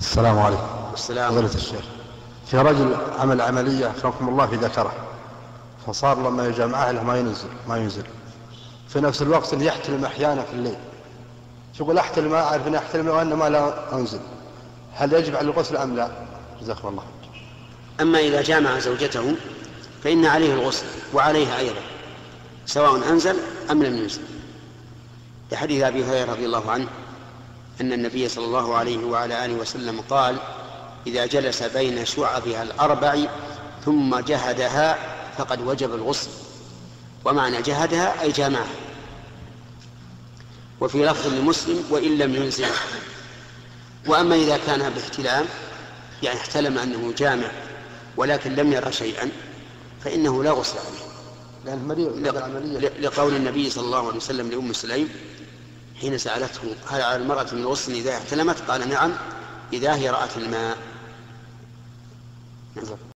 السلام عليكم. السلام. فضيلة الشيخ. في رجل عمل عملية أكرمكم الله في ذكره فصار لما يجي مع أهله ما ينزل ما ينزل. في نفس الوقت اللي يحتلم أحيانا في الليل. يقول أحتلم ما أعرف أني أحتلم وإنما لا أنزل. هل يجب على الغسل أم لا؟ جزاكم الله. أما إذا جامع زوجته فإن عليه الغسل وعليها أيضا سواء أنزل أم لم ينزل. لحديث أبي هريرة رضي الله عنه أن النبي صلى الله عليه وعلى آله وسلم قال إذا جلس بين شعبها الأربع ثم جهدها فقد وجب الغسل. ومعنى جهدها أي جامعها وفي لفظ لمسلم وإن لم ينزل. وأما إذا كان باحتلام يعني احتلم أنه جامع ولكن لم يرى شيئا فإنه لا غسل عليه. لأن مريض لقول النبي صلى الله عليه وسلم لأم سليم حين سألته هل على المرأة من غسل إذا احتلمت قال نعم إذا هي رأت الماء. العملية